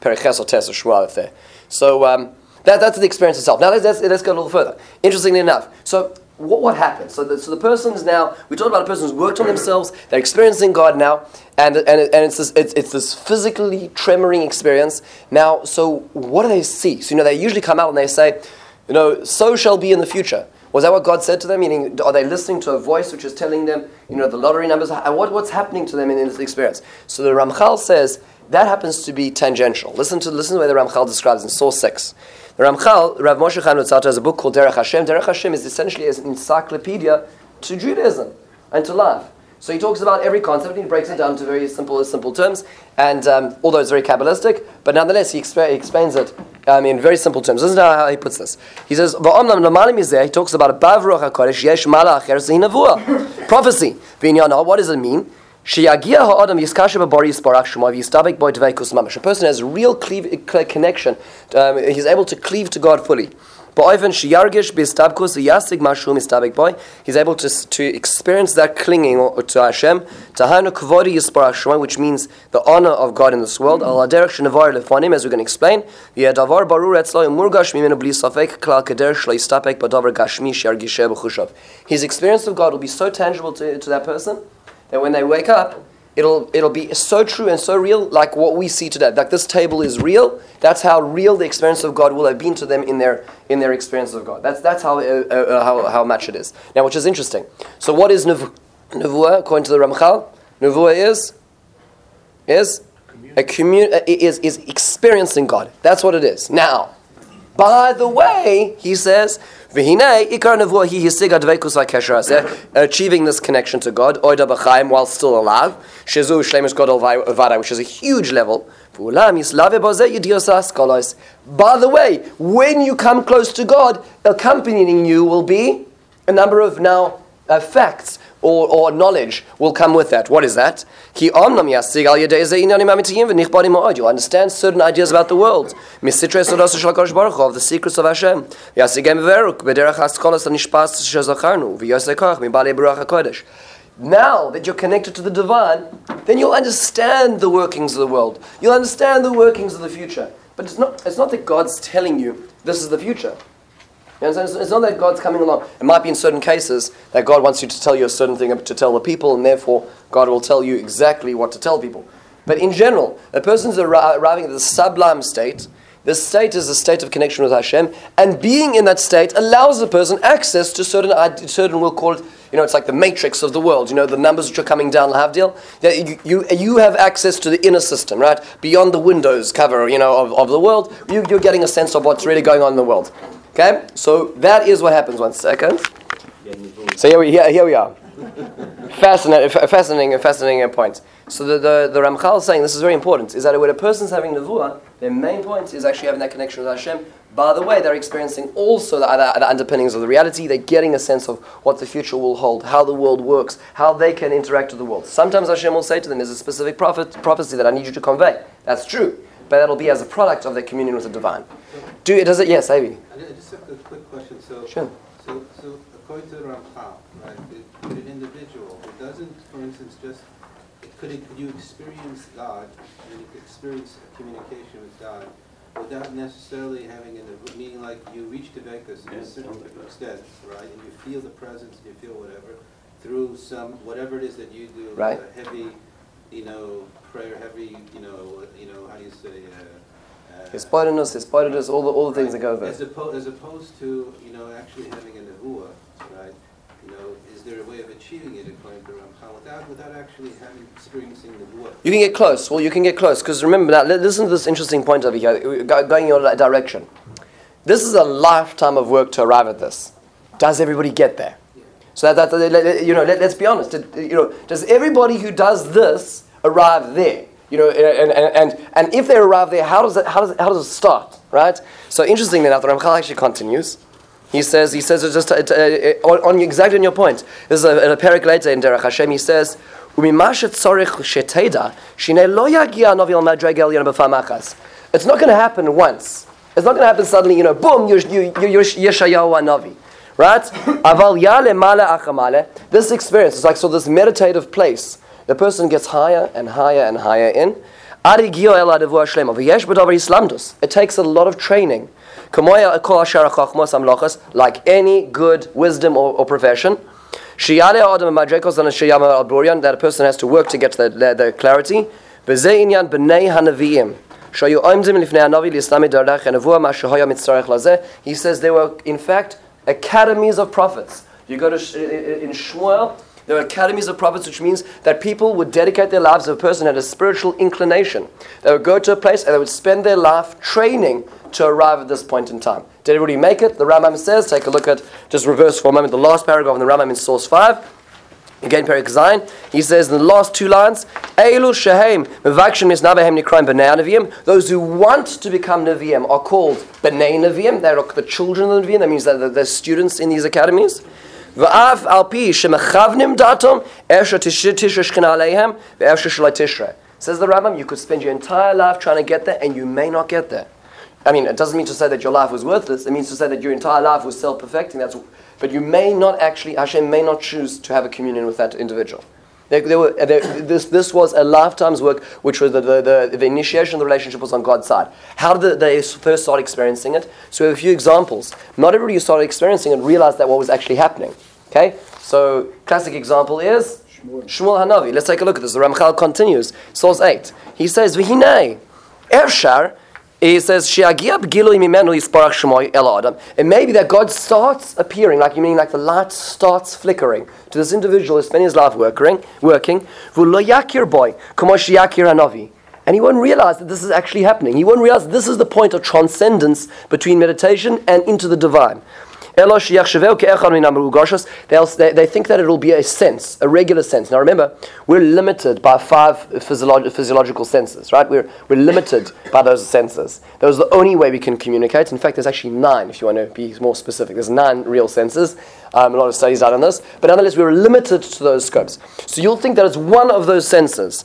Periches or Tes or there. So. Um, that, that's the experience itself. Now let's, let's, let's, go a little further. Interestingly enough, so what, what happens? So the, so the person is now, we talked about a person who's worked on themselves, they're experiencing God now, and, and, and it's, this, it's, it's this physically tremoring experience. Now, so what do they see? So, you know, they usually come out and they say, you know, so shall be in the future. Was that what God said to them? Meaning, are they listening to a voice which is telling them, you know, the lottery numbers? What, what's happening to them in, in this experience? So the Ramchal says that happens to be tangential. Listen to listen to the way the Ramchal describes in Source 6. Ramchal, Rav Moshe Chaim has a book called Derech Hashem. Derech Hashem is essentially an encyclopedia to Judaism and to life. So he talks about every concept and he breaks it down to very simple, simple terms. And um, although it's very Kabbalistic, but nonetheless he, exp- he explains it um, in very simple terms. This is how he puts this. He says, He talks about a Bavroch HaKodesh, Yesh Malach Prophecy. What does it mean? A person has real cleave, connection. Um, he's able to cleave to God fully. He's able to, to experience that clinging to Hashem, which means the honor of God in this world. As we're going to explain, his experience of God will be so tangible to, to that person that when they wake up, it'll, it'll be so true and so real, like what we see today. Like this table is real. That's how real the experience of God will have been to them in their, in their experience of God. That's, that's how, uh, uh, uh how, how much it is. Now, which is interesting. So, what is nevu- Nevuah, according to the Ramchal? Nevuah is, is, a commun- uh, is, is experiencing God. That's what it is. Now, by the way, he says, Achieving this connection to God, while still alive, Shezu Shlemus God Vada, which is a huge level. By the way, when you come close to God, accompanying you will be a number of now uh, facts or, or knowledge will come with that. What is that? You'll understand certain ideas about the world. Of the secrets of Hashem. Now that you're connected to the divine, then you'll understand the workings of the world. You'll understand the workings of the future. But it's not, it's not that God's telling you this is the future. You know, it's not that God's coming along. It might be in certain cases that God wants you to tell you a certain thing to tell the people, and therefore God will tell you exactly what to tell people. But in general, a person's arriving at the sublime state. This state is a state of connection with Hashem, and being in that state allows the person access to certain, certain we'll call it, you know, it's like the matrix of the world. You know, the numbers which are coming down Lahavdil. You, you, you have access to the inner system, right? Beyond the windows cover, you know, of, of the world, you, you're getting a sense of what's really going on in the world. Okay? So that is what happens. One second. So here we, here, here we are. fascinating, fascinating, fascinating point. So the, the, the Ramchal is saying, this is very important, is that when a person's having Nevuah, their main point is actually having that connection with Hashem. By the way, they're experiencing also the, the, the underpinnings of the reality. They're getting a sense of what the future will hold, how the world works, how they can interact with the world. Sometimes Hashem will say to them, there's a specific prophet, prophecy that I need you to convey. That's true. But that'll be as a product of their communion with the divine. Do it, does it? Yes, Ivy. I just have a quick question. So, sure. so, so according to the Ramchal, right, it, could an individual, it doesn't, for instance, just, could, it, could you experience God, and you could experience a communication with God without necessarily having an, meaning like you reach Tevekas Yeah, to a certain like extent, right? And you feel the presence, and you feel whatever, through some, whatever it is that you do. Right. a Heavy, you know, prayer, heavy, you know, you know, how do you say, uh. Uh, His spotiness, his spotiness, all the, all the things that go with As as opposed to, you know, actually having a nevuah, right? You know, is there a way of achieving it according to Ramchal without, without actually having, experiencing the nevuah? You can get close. Well, you can get close because remember now. Listen to this interesting point over here, going in your direction. This is a lifetime of work to arrive at this. Does everybody get there? So that, that, you know, let, us be honest. You know, does everybody who does this arrive there? You know, and, and, and, and if they arrive there, how does it, how does it, how does it start? Right. So interestingly enough, the Ramchal actually continues. He says, he says, it just uh, uh, on, on exactly on your point. This is a, a parak later in Derech Hashem. He says. It's not going to happen once. It's not going to happen suddenly. You know, boom, you're, you, you're, you're Yeshayahu Navi, right? This experience is like so. This meditative place. The person gets higher and higher and higher in. It takes a lot of training. Like any good wisdom or, or profession. That a person has to work to get to the, the, the clarity. He says there were, in fact, academies of prophets. You go to in Shmuel, there are academies of prophets, which means that people would dedicate their lives if a person had a spiritual inclination. They would go to a place and they would spend their life training to arrive at this point in time. Did everybody make it? The Rambam says, take a look at, just reverse for a moment, the last paragraph in the Rambam in source 5. Again, Perik Zayin, he says in the last two lines, Eilu shehem mevakshin misnabehem nikraim b'nei neviim. Those who want to become neviim are called b'nei neviim. They're the children of the neviim. That means that they're students in these academies. Al pi shemechavnim datom esha tishra shchina aleihem ve'esha shalai tishra. Says the Rambam, you could spend your entire life trying to get there, and you may not get there. I mean, it doesn't mean to say that your life was worthless. It means to say that your entire life was self-perfecting. That's, but you may not actually, Hashem may not choose to have a communion with that individual. There, there were, there, this, this was a lifetime's work, which was the, the, the, the initiation of the relationship was on God's side. How did they first start experiencing it? So we have a few examples. Not everybody who started experiencing it realized that what was actually happening. Okay? So, classic example is Shmuel Hanavi. Let's take a look at this. The Ramchal continues. Source 8. He says, V'hinei, Ershar, he says, "She'agia b'gilui mimenu yisparach shemoy el adam." It may be that God starts appearing, like you mean, like the light starts flickering to this individual who's spending his life working, working. V'lo boy, kamo sheyakir hanavi. And he won't realize that this is actually happening. He won't realize this is the point of transcendence between meditation and into the divine. They think that it'll be a sense, a regular sense. Now remember, we're limited by five physiolog- physiological senses, right? We're, we're limited by those senses. Those are the only way we can communicate. In fact, there's actually nine, if you want to be more specific. There's nine real senses. Um, a lot of studies done on this. But nonetheless, we're limited to those scopes. So you'll think that it's one of those senses.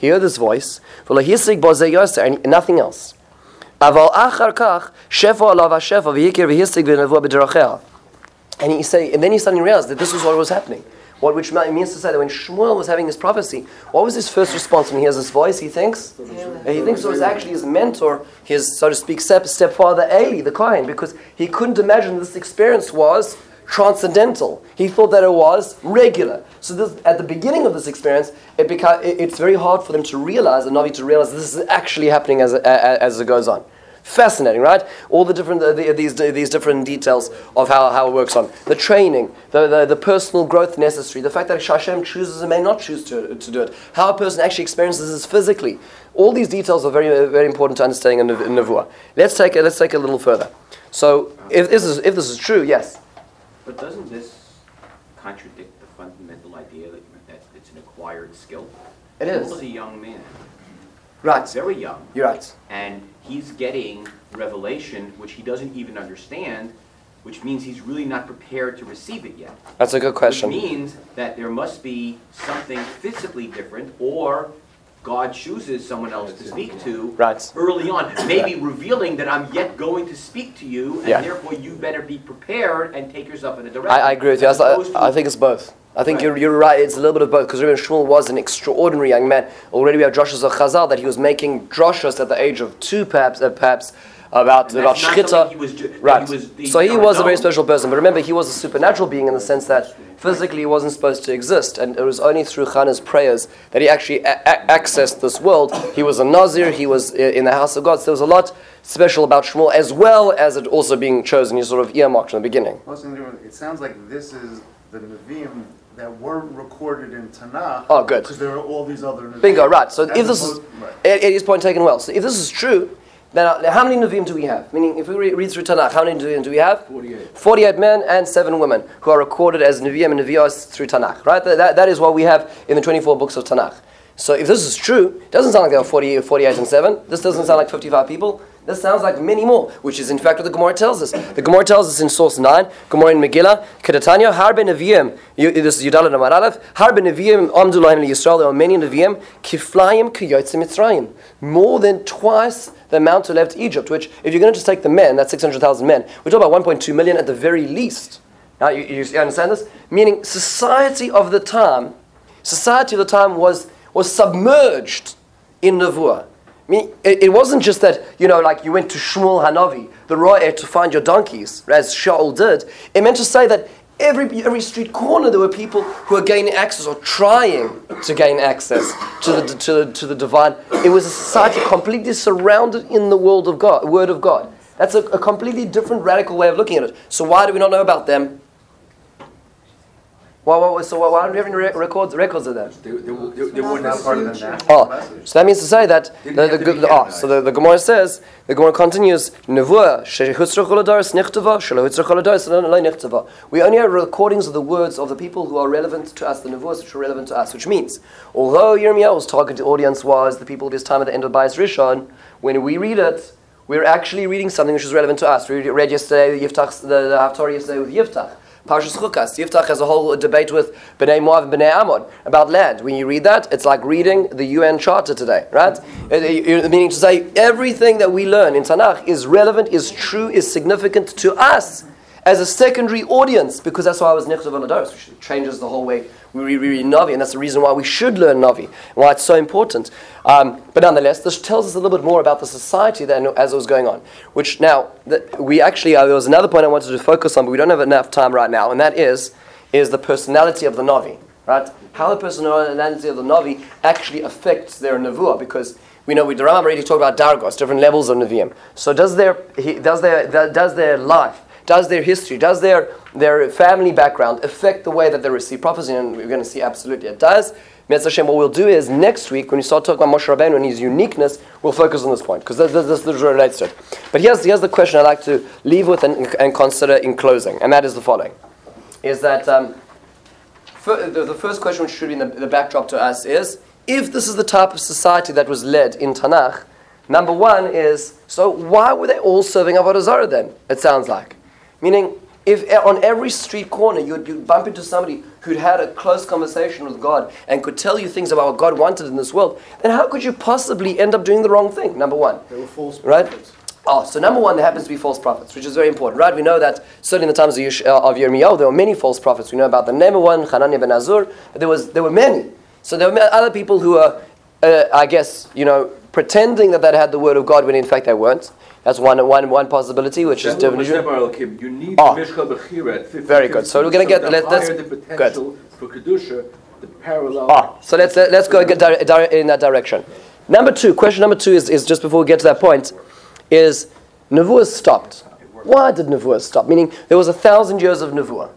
He heard voice, and nothing else. And he say, and then he suddenly realized that this was what was happening. What which means to say that when Shmuel was having this prophecy, what was his first response when he hears this voice? He thinks, yeah. he thinks it was actually his mentor, his so to speak step, stepfather Eli, the Kohen, because he couldn't imagine this experience was transcendental. He thought that it was regular. So this, at the beginning of this experience, it beca- it's very hard for them to realize, the Navi to realize this is actually happening as, as it goes on. Fascinating, right? All the different the, the, these these different details of how, how it works on the training, the, the, the personal growth necessary, the fact that Hashem chooses and may not choose to, to do it, how a person actually experiences this physically. All these details are very very important to understanding in, in Nevuah. Let's take. Let's take a little further. So, if this is if this is true, yes, But doesn't this contradict the fundamental idea that, that it's an acquired skill? It is. Shmuel was a young man, right. very young, You're right. and he's getting revelation which he doesn't even understand, which means he's really not prepared to receive it yet. That's a good question. Which means that there must be something physically different, or God chooses someone else to speak to Right. early on, maybe revealing that I'm yet going to speak to you, and Yeah. therefore you better be prepared and take yourself in a direction. I, I agree with you. I, I think it's both. I think Right. you're, you're right. It's a little bit of both because Rabbi Shmuel was an extraordinary young man. Already we have drushes of Chazal that he was making drushes at the age of two, perhaps, uh, perhaps about And about that's shchita. he was ju- right. he was- he so he don't was a very special person. But remember, he was a supernatural being in the sense that physically he wasn't supposed to exist, and it was only through Chana's prayers that he actually a- a- accessed this world. He was a Nazir. He was in the house of God. So there was a lot special about Shmuel, as well as it also being chosen. You sort of earmarked in the beginning. It sounds like this is the Nevi'im that weren't recorded in Tanakh. Oh, good. Because there are all these other Nevi'im. Bingo, right. So As if this is, opposed- right. it, it is point taken well. So if this is true, then uh, how many Nevi'im do we have? Meaning, if we re- read through Tanakh, how many Nevi'im do we have? 48. 48 men and 7 women who are recorded as Nevi'im and Nevi'os through Tanakh, right? That, that, that is what we have in the 24 books of Tanakh. So if this is true, it doesn't sound like there are 40, 48 and 7. This doesn't sound like 55 people. This sounds like many more, which is in fact what the Gemara tells us. The Gemara tells us in source 9, Gemara in Megillah, Kedatanya, Harbe Nevi'im, this is Yudala Namar Aleph, Harbe Nevi'im, Amdu Lahem Yisrael, there are many Nevi'im, Kiflayim Kiyotze Mitzrayim. More than twice the amount who left Egypt, which, if you're going to just take the men, that's 600,000 men, we're talking about 1.2 million at the very least. Now, you, you understand this? Meaning, society of the time, society of the time was, was submerged in Nevuah. I mean, it, it wasn't just that, you know, like you went to Shmuel Hanavi, the Ro'eh, to find your donkeys, as Shaul did. It meant to say that every, every street corner there were people who were gaining access or trying to gain access to the, to the, to the divine. It was a society completely surrounded in the world of God, word of God. That's a, a completely different, radical way of looking at it. So why do we not know about them? Why, why, so why, why don't we have any re- records, records of that? They, they, were- they, they were Not not part of the part national Oh, so that means to say that the, Didn't the, the, the- oh, so the, the Gemara says the Gemara continues Nevuah shehutzrach oladoris nichtava shalohutzrach oladoris lo nichtava. We only have recordings of the words of the people who are relevant to us, the Nevuahs which are relevant to us, which means although Yirmiyahu's targeted audience was the people of his time at the end of Bayis Rishon, when we read it, we're actually reading something which is relevant to us. We read yesterday the Yiftach, the, the Haftarah yesterday with Yiftach. Parshas Chukas. Yiftach has a whole debate with Bnei Moav and Bnei Ammon about land. When you read that, it's like reading the UN Charter today, right? Uh, uh, it- it- meaning to say everything that we learn in Tanakh is relevant, is true, is significant to us as a secondary audience, because that's why I was Nechtav Alados, which changes the whole way we read, Navi, and that's the reason why we should learn Navi, why it's so important. Um, but nonetheless, this tells us a little bit more about the society that, as it was going on. Which now, we actually, uh, there was another point I wanted to focus on, but we don't have enough time right now, and that is, is the personality of the Navi, right? How the personality of the Navi actually affects their Nevuah, because we know we the Rambam already talked about Dargos, different levels of Nevi'im. So does their, he, does their, does their life, does their history, does their, their family background affect the way that they receive prophecy? And we're going to see absolutely it does. Mitzvah what we'll do is next week, when we start talking about Moshe Rabbeinu and his uniqueness, we'll focus on this point, because this, this, this relates to it. But here's, here's the question I'd like to leave with and, and consider in closing, and that is the following. Is that um, fir- the, the first question which should be in the, the backdrop to us is, if this is the type of society that was led in Tanakh, number one is, so why were they all serving Avodah Zarah then, it sounds like? Meaning, if eh, on every street corner you'd, you'd bump into somebody who'd had a close conversation with God and could tell you things about what God wanted in this world, then how could you possibly end up doing the wrong thing? Number one. They were false Right? prophets. Oh, so number one, there happens to be false prophets, which is very important, right? We know that certainly in the times of, Yesh- uh, of Yirmiyahu, there were many false prophets. We know about the name of one, Hananiah ben Azur, but there, was, there were many. So there were other people who were, uh, I guess, you know, pretending that they had the word of God when in fact they weren't. That's one, one, one possibility, which is definition. You need Ah. Mishkal Bechira at 50. Very good. So we're gonna get- the let- let's- higher the good. for Kedusha, the parallel. Ah, so let's, uh, let's go get di- di- in that direction. Number two, question number two is, is just before we get to that point, is Nevuah stopped. Why did Nevuah stop? Meaning there was a thousand years of Nevuah,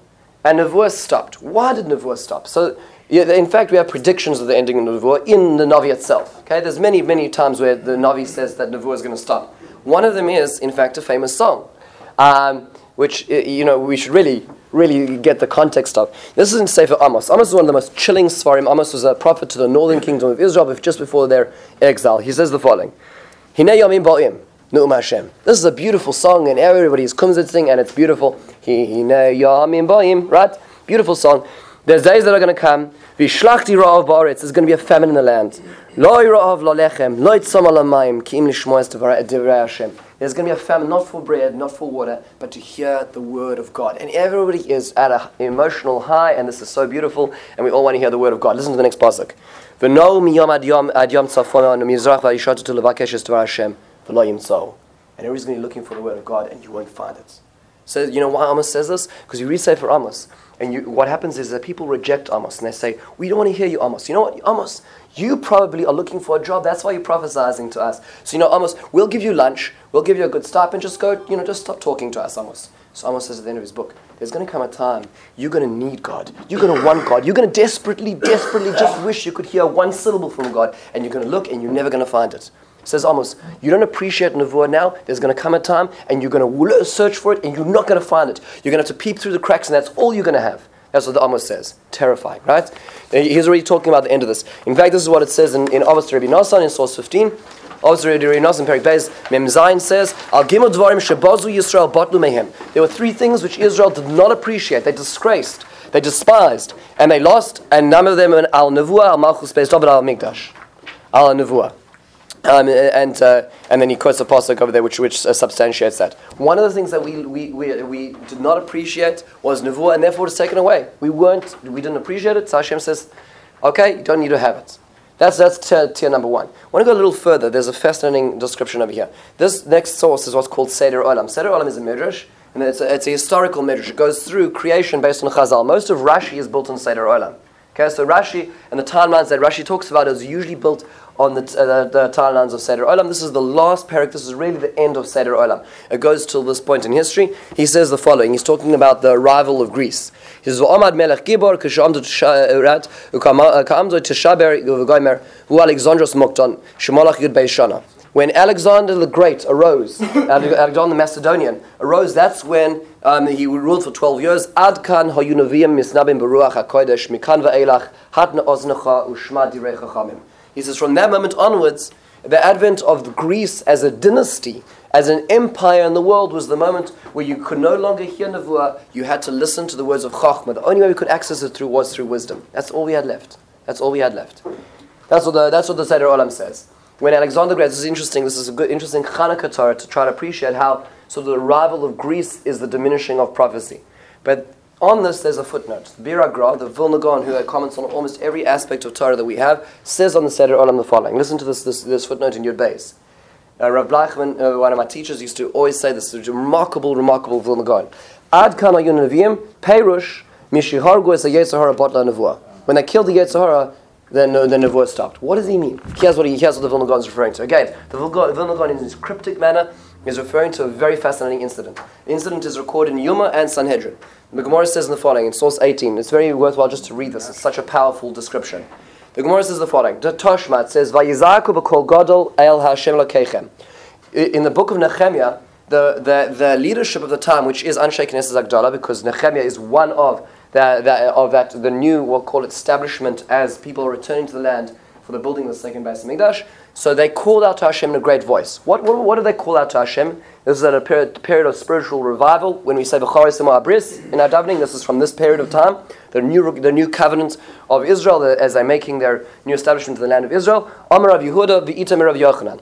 and Nevuah stopped. Why did Nevuah stop? So, in fact, we have predictions of the ending of Nevuah in the Navi itself. Okay, there's many, many times where the Navi says that Nevuah is going to stop. One of them is, in fact, a famous song, um, which uh, you know we should really, really get the context of. This is in Sefer Amos. Amos is one of the most chilling Svarim. Amos was a prophet to the northern kingdom of Israel, just before their exile. He says the following: Hinei yamim ba'im. Nu'um Hashem. This is a beautiful song, and everybody's kumzitzing, and it's beautiful. Hine yamim bayim, right? Beautiful song. There's days that are going to come. Vishlachti ra'av. There's going to be a famine in the land. There's going to be a famine, not for bread, not for water, but to hear the word of God. And everybody is at an emotional high, and this is so beautiful, and we all want to hear the word of God. Listen to the next pasuk. And everybody's going to be looking for the word of God, and you won't find it. So you know why Amos says this? Because you read Sefer Amos, and you, what happens is that people reject Amos, and they say, "We don't want to hear you, Amos." You know what, Amos? You probably are looking for a job. That's why you're prophesying to us. So you know, Amos, we'll give you lunch, we'll give you a good stop, and just go, you know, just stop talking to us, Amos. So Amos says at the end of his book, there's going to come a time you're going to need God. You're going to want God. You're going to desperately, desperately just wish you could hear one syllable from God, and you're going to look, and you're never going to find it. Says Amos, you don't appreciate Nevuah now, there's going to come a time and you're going to search for it and you're not going to find it. You're going to have to peep through the cracks and that's all you're going to have. That's what the Amos says. Terrifying, right? He's already talking about the end of this. In fact, this is what it says in, in Avos d'Rabbi Nassan in source 15. Avos d'Rabbi Nassan, Perik Bez, Mem Zayin says, Al Gimel Dvarim Shebazu Yisrael Batlu Mehem. There were three things which Israel did not appreciate. They disgraced, they despised, and they lost, and none of them Al Nevuah, Al Malchus Bez David, Al Migdash. Al Nevuah. Um, and uh, and then he quotes a pasuk over there which which uh, substantiates that. One of the things that we, we, we, we did not appreciate was nevuah, and therefore it's taken away. We weren't we didn't appreciate it. So Hashem says, okay, you don't need to have it. That's that's tier, tier number one. I want to go a little further. There's a fascinating description over here. This next source is what's called Seder Olam. Seder Olam is a midrash. And it's a, it's a historical midrash. It goes through creation based on Chazal. Most of Rashi is built on Seder Olam. Okay, so Rashi and the timelines that Rashi talks about is usually built on the, uh, the timelines of Seder Olam. This is the last parak. This is really the end of Seder Olam. It goes till this point in history. He says the following. He's talking about the arrival of Greece. He says, "V'amad melech gibor u'ka'amdu t'shaber hu Alexandros mokton shemolach yud beishana." When Alexander the Great arose, Alexander the Macedonian arose, that's when um, he ruled for 12 years. Adkan hayunavim misnabim beruach hakodesh mikan va'elach hatna oznecha ushma direi chachamim. He says, from that moment onwards, the advent of Greece as a dynasty, as an empire in the world, was the moment where you could no longer hear Nevuah, you had to listen to the words of Chachma. The only way we could access it through was through wisdom. That's all we had left. That's all we had left. That's what the, that's what the Seder Olam says. When Alexander Great, this is interesting, this is a good, interesting Hanukkah Torah to try to appreciate how sort of the arrival of Greece is the diminishing of prophecy. But on this, there's a footnote. HaGra, the Vilna Gaon, who comments on almost every aspect of Torah that we have, says on the Seder Olam the following. Listen to this, this, this footnote in your base. Uh, Rav Bleichman, uh, one of my teachers, used to always say this. A remarkable, remarkable Vilna Gaon. Ad kana yunavim perush mishihargu a botla nevuah. When they killed the Yetzer Hara, then uh, the nevuah stopped. What does he mean? Here's what, he, here's what the Vilna Gaon is referring to. Again, the Vilna Gaon in his cryptic manner is referring to a very fascinating incident. The incident is recorded in Yuma and Sanhedrin. The Gemara says in the following, in source 18, it's very worthwhile just to read this, it's such a powerful description. The Gemara says the following, the Toshmat says, Vayizaku b'kol gadol el Hashem lokechem. In the book of Nehemiah, the, the, the leadership of the time, which is Anshe Knesset HaGedola, because Nehemiah is one of that, of that, the new, we'll call it establishment as people are returning to the land for the building of the second Beis Hamikdash. So they called out to Hashem in a great voice. What, what, what do they call out to Hashem? This is at a period, period of spiritual revival when we say B'charis Abris in our davening. This is from this period of time, the new, the new covenant of Israel the, as they're making their new establishment in the land of Israel. Amar of Yehuda v'Itamir of Yochanan.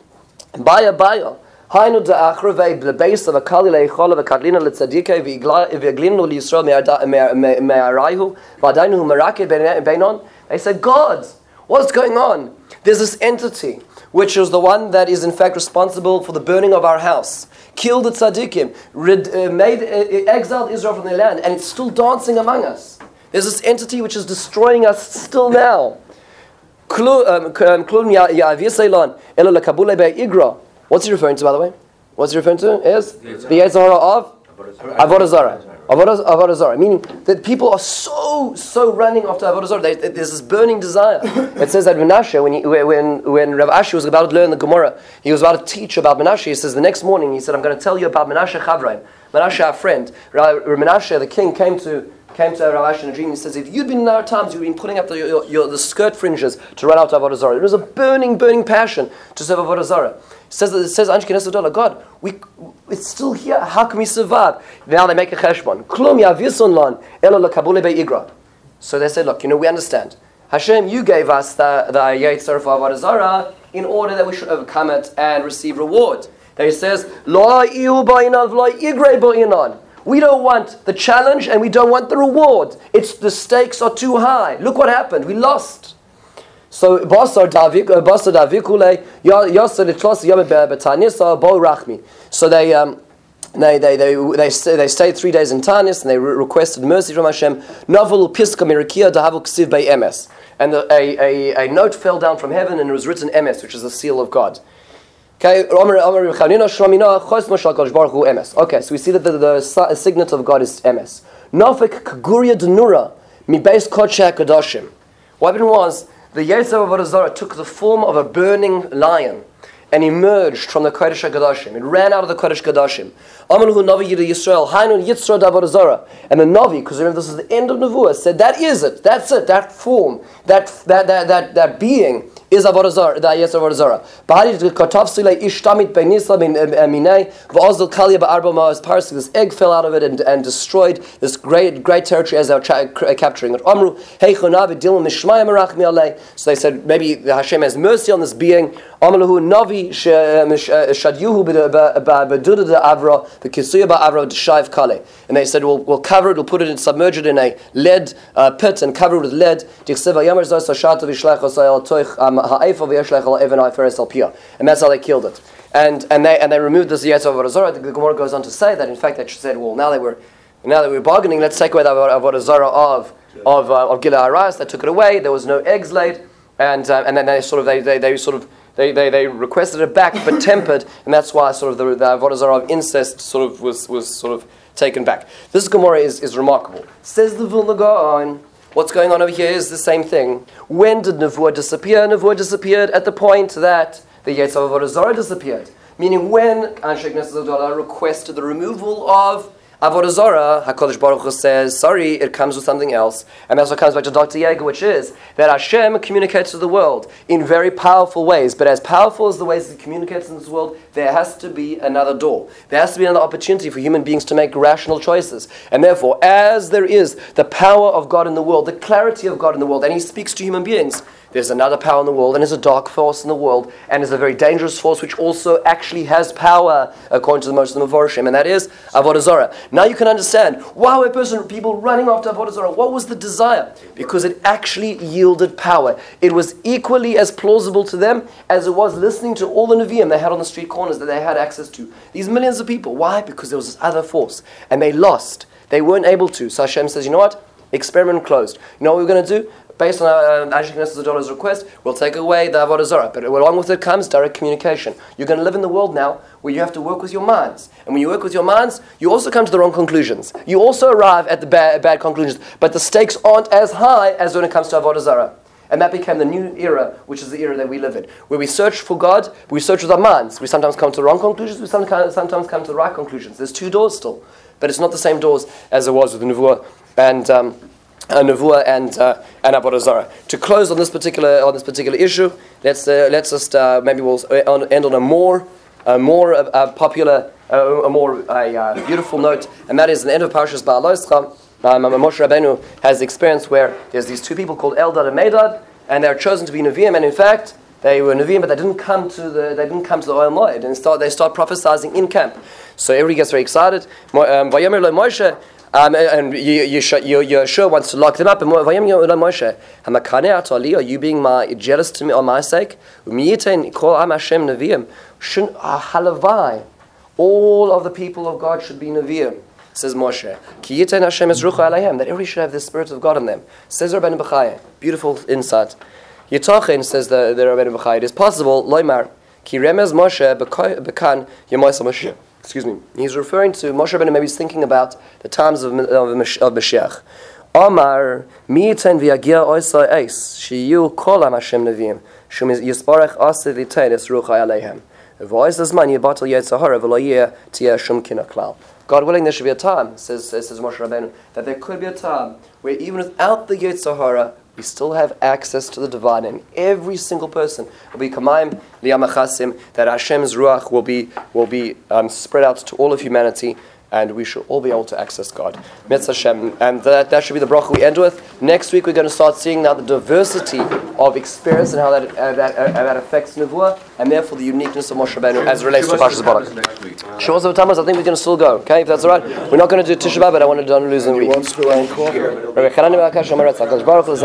Baya baya. Hainu the base of akali le'ichol of akadlina le'tzadike v'eglinu li'Yisrael me'araihu v'adainu hu'marake Benon. They said, God! What's going on? There's this entity which is the one that is in fact responsible for the burning of our house, killed the tzaddikim, rid, uh, made, uh, exiled Israel from their land, and it's still dancing among us. There's this entity which is destroying us still now. Um, um, What's he referring to, by the way? What's he referring to? Is the Yetzer Hara of Avodah Zarah. Avodah, Zarah. Meaning that people are so, so running after Avodah Zarah. There's this burning desire. it says that Menashe, when, he, when, when Rav Ashi was about to learn the Gemara, he was about to teach about Menashe. He says the next morning, he said, I'm going to tell you about Menashe Chavraim. Menashe, our friend. Menashe, the king, came to came to Rav Ashi in a dream. He says, if you'd been in our times, you'd been putting up the, your, your, the skirt fringes to run out to Avodah Zarah. There was a burning, burning passion to serve Avodah Zarah. It says, it says, God, we, it's still here. How can we survive? Now they make a cheshbon. Klum yavisun lan, elo lekabule be'igra. So they said, look, you know, we understand. Hashem, you gave us the, the Yetzer for Avodah Zarah in order that we should overcome it and receive reward. Then he says, Lo iu ba'inan v'lo igre ba'inan. We don't want the challenge and we don't want the reward. It's the stakes are too high. Look what happened. We lost. So basar davik uh, basar davikule yasar itlos yom betanisa bo rachmi. So they um, they they they they, stay, they stayed three days in Tanis and they re- requested mercy from Hashem. Novel emes. And a, a, a note fell down from heaven and it was written ms, which is the seal of God. Okay, so we see that the, the signet of God is MS. Nafik kaguria denura mi beis kodshe kadoshim. What happened was the Yetzer of took the form of a burning lion and emerged from the Kodesh HaKadoshim. It ran out of the Kodesh HaKadoshim. Amalahu Navi Yidei Yisrael, Hainun Yitzra Avodah And the Navi, because remember this is the end of Nevuah, said that is it, that's it, that form, that, that, that, that, that being is Avodah Zarah, the Ayes Avodah Zarah. Bahari Katav Sile Ishtamit Beinisla eh, eh, Minei, V'ozil Kalia Ba'arba Ma'az Parsik, this egg fell out of it and, and destroyed this great great territory as they were capturing it. Amru, Hey Chonav Dilim Mishmaya Merach Mi'alei. So they said, maybe the Hashem has mercy on this being. Amalahu Navi And they said, we'll, we'll cover it, we'll put it in, submerge it in a lead uh, pit and cover it with lead. Um, and that's how they killed it. And, and, they, and they removed this Yetzer of Avodah The Gemara goes on to say that, in fact, they said, well, now they were, now that we were bargaining, let's take away the Avodah of, of, uh, of Gilui Arayos. They took it away. There was no eggs laid. And, uh, and then they sort of, they, they, they sort of, they, they, they requested it back, but tempered, and that's why sort of the, the Avodah of incest sort of was, was sort of taken back. This Gemara is, is remarkable. Says the Vilna Gaon, What's going on over here is the same thing. When did Nevuah disappear? Nevuah disappeared at the point that the Yetzer of Avodah disappeared. Meaning when Anshe Knesset requested the removal of Avodah Zarah, Hakadosh Baruch Hu says, "Sorry, it comes with something else," and that's what comes back to Dr. Yeager, which is that Hashem communicates to the world in very powerful ways. But as powerful as the ways He communicates in this world, there has to be another door. There has to be another opportunity for human beings to make rational choices. And therefore, as there is the power of God in the world, the clarity of God in the world, and He speaks to human beings. There's another power in the world, and there's a dark force in the world, and there's a very dangerous force which also actually has power, according to the most of the Mepharshim, and that is Avodah Zarah. Now you can understand why were person, people running after Avodah Zarah. What was the desire? Because it actually yielded power. It was equally as plausible to them as it was listening to all the Nevi'im they had on the street corners that they had access to. These millions of people. Why? Because there was this other force, and they lost. They weren't able to. So Hashem says, you know what? Experiment closed. You know what we're going to do? Based on uh, Anshe Knesset request, we'll take away the Avodah Zarah. But along with it comes direct communication. You're going to live in the world now where you have to work with your minds. And when you work with your minds, you also come to the wrong conclusions. You also arrive at the bad, bad conclusions. But the stakes aren't as high as when it comes to Avodah Zarah. And that became the new era, which is the era that we live in, where we search for God, we search with our minds. We sometimes come to the wrong conclusions, we sometimes, come to the right conclusions. There's two doors still, but it's not the same doors as it was with the Nevuah. And um, uh, Nevuah and uh, and Avodah Zarah. To close on this particular on this particular issue, let's uh, let's just uh, maybe we'll end on a more a more uh, popular, uh, a more uh, beautiful note, and that is the end of Parashas Beha'aloscha. Um, Moshe Rabbeinu has the experience where there's these two people called Eldad and Medad, and they're chosen to be Nevi'im, and in fact, they were Nevi'im, but they didn't come to the they didn't come to the Ohel Moed, and start, they start prophesying in camp. So everybody gets very excited. Um, um, and Yehoshua wants to lock them up. And Moshe, are you being my, jealous to me on my sake? Shouldn't halavai? All of the people of God should be Nevi'im. Says Moshe, that everybody should have the Spirit of God in them. Says Rabbeinu Bechaya, beautiful insight. Yitachin says the, the Rabbeinu Bechaya, it is possible, loymar, ki remez Moshe bekan yemoisa Moshe excuse me, he's referring to Moshe Rabbeinu. Maybe he's thinking about the times of of, of Mashiach. Omar miiten v'yagia oisa eis shiyu kol Hashem neviim shum yisparech ase v'tein es ruchai aleihem. V'ois zman yibatel yetzahara v'lo yeh tiyeh shum kina klal. God willing, there should be a time, says, says, says Moshe Rabbeinu, that there could be a time where even without the Yetzer Hara, we still have access to the divine, and every single person will be kamayim liyamachasim, that Hashem's ruach will be will be um, spread out to all of humanity, and we should all be able to access God. Mitzvah Hashem, and that, that should be the bracha we end with. Next week we're going to start seeing now the diversity of experience and how that uh, that, uh, that affects nevuah, and therefore the uniqueness of Moshe Rabbeinu as it relates to Parshas Balak. Week. Shavuos of Tammuz, I think we can still go. Okay, if that's all right. We're not going to do Tisha B'av, but I want to do losing week. Wants to run coffee. Rabbi Chanani Melakash Omer Ratzak, Kodesh Baruch Hu,